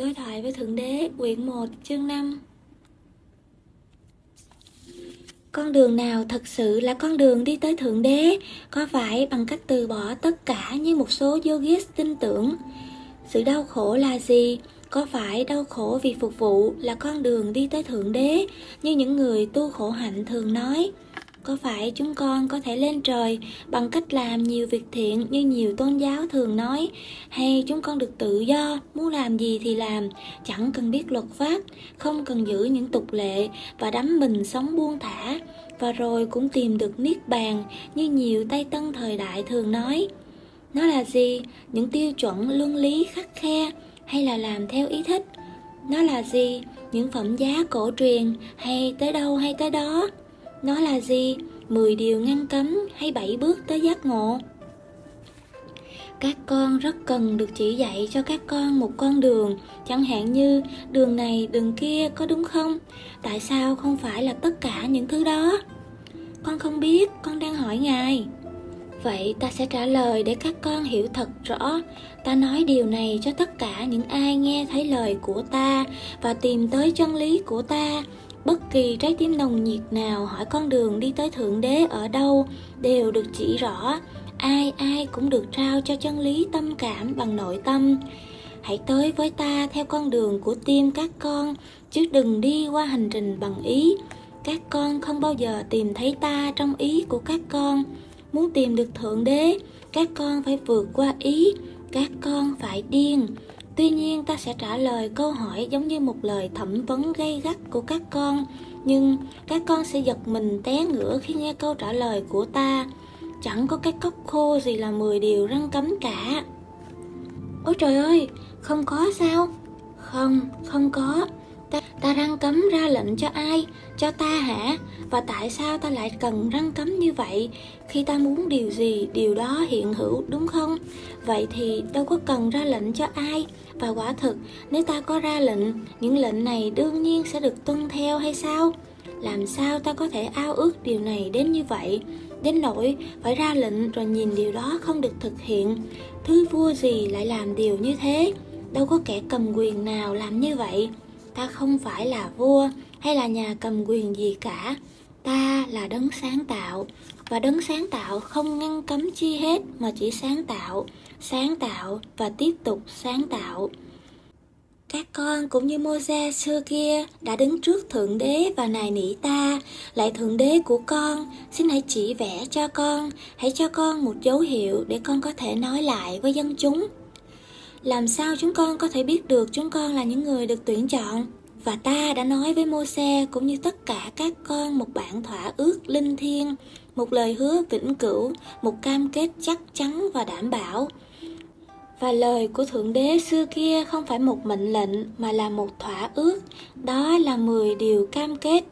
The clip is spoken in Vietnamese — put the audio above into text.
Đối thoại với Thượng Đế, quyển 1, chương 5 Con đường nào thật sự là con đường đi tới Thượng Đế? Có phải bằng cách từ bỏ tất cả như một số yogis tin tưởng? Sự đau khổ là gì? Có phải đau khổ vì phục vụ là con đường đi tới Thượng Đế như những người tu khổ hạnh thường nói? Có phải chúng con có thể lên trời bằng cách làm nhiều việc thiện như nhiều tôn giáo thường nói, hay chúng con được tự do, muốn làm gì thì làm, chẳng cần biết luật pháp, không cần giữ những tục lệ và đắm mình sống buông thả, và rồi cũng tìm được niết bàn như nhiều Tây Tân thời đại thường nói. Nó là gì? Những tiêu chuẩn luân lý khắc khe hay là làm theo ý thích? Nó là gì? Những phẩm giá cổ truyền hay tới đâu hay tới đó? Nó là gì? 10 điều ngăn cấm hay 7 bước tới giác ngộ? Các con rất cần được chỉ dạy cho các con một con đường, chẳng hạn như đường này, đường kia có đúng không? Tại sao không phải là tất cả những thứ đó? Con không biết, con đang hỏi Ngài. Vậy ta sẽ trả lời để các con hiểu thật rõ. Ta nói điều này cho tất cả những ai nghe thấy lời của ta và tìm tới chân lý của ta bất kỳ trái tim nồng nhiệt nào hỏi con đường đi tới thượng đế ở đâu đều được chỉ rõ. Ai ai cũng được trao cho chân lý tâm cảm bằng nội tâm. Hãy tới với ta theo con đường của tim các con, chứ đừng đi qua hành trình bằng ý. Các con không bao giờ tìm thấy ta trong ý của các con. Muốn tìm được thượng đế, các con phải vượt qua ý, các con phải điên. Tuy nhiên ta sẽ trả lời câu hỏi giống như một lời thẩm vấn gây gắt của các con. Nhưng các con sẽ giật mình té ngửa khi nghe câu trả lời của ta. Chẳng có cái cốc khô gì là 10 điều răng cấm cả. Ôi trời ơi, không có sao? Không, không có ta, ta răng cấm ra lệnh cho ai? Cho ta hả? Và tại sao ta lại cần răng cấm như vậy? Khi ta muốn điều gì điều đó hiện hữu đúng không? Vậy thì đâu có cần ra lệnh cho ai? Và quả thực nếu ta có ra lệnh những lệnh này đương nhiên sẽ được tuân theo hay sao? Làm sao ta có thể ao ước điều này đến như vậy? Đến nỗi phải ra lệnh rồi nhìn điều đó không được thực hiện. Thứ vua gì lại làm điều như thế? Đâu có kẻ cầm quyền nào làm như vậy ta không phải là vua hay là nhà cầm quyền gì cả. Ta là đấng sáng tạo. Và đấng sáng tạo không ngăn cấm chi hết mà chỉ sáng tạo sáng tạo và tiếp tục sáng tạo. Các con cũng như Moses xưa kia đã đứng trước Thượng Đế và nài nỉ ta, lại Thượng Đế của con, xin hãy chỉ vẽ cho con, hãy cho con một dấu hiệu để con có thể nói lại với dân chúng làm sao chúng con có thể biết được chúng con là những người được tuyển chọn? Và ta đã nói với Mô-se cũng như tất cả các con một bản thỏa ước linh thiêng, một lời hứa vĩnh cửu, một cam kết chắc chắn và đảm bảo. Và lời của Thượng Đế xưa kia không phải một mệnh lệnh mà là một thỏa ước, đó là 10 điều cam kết.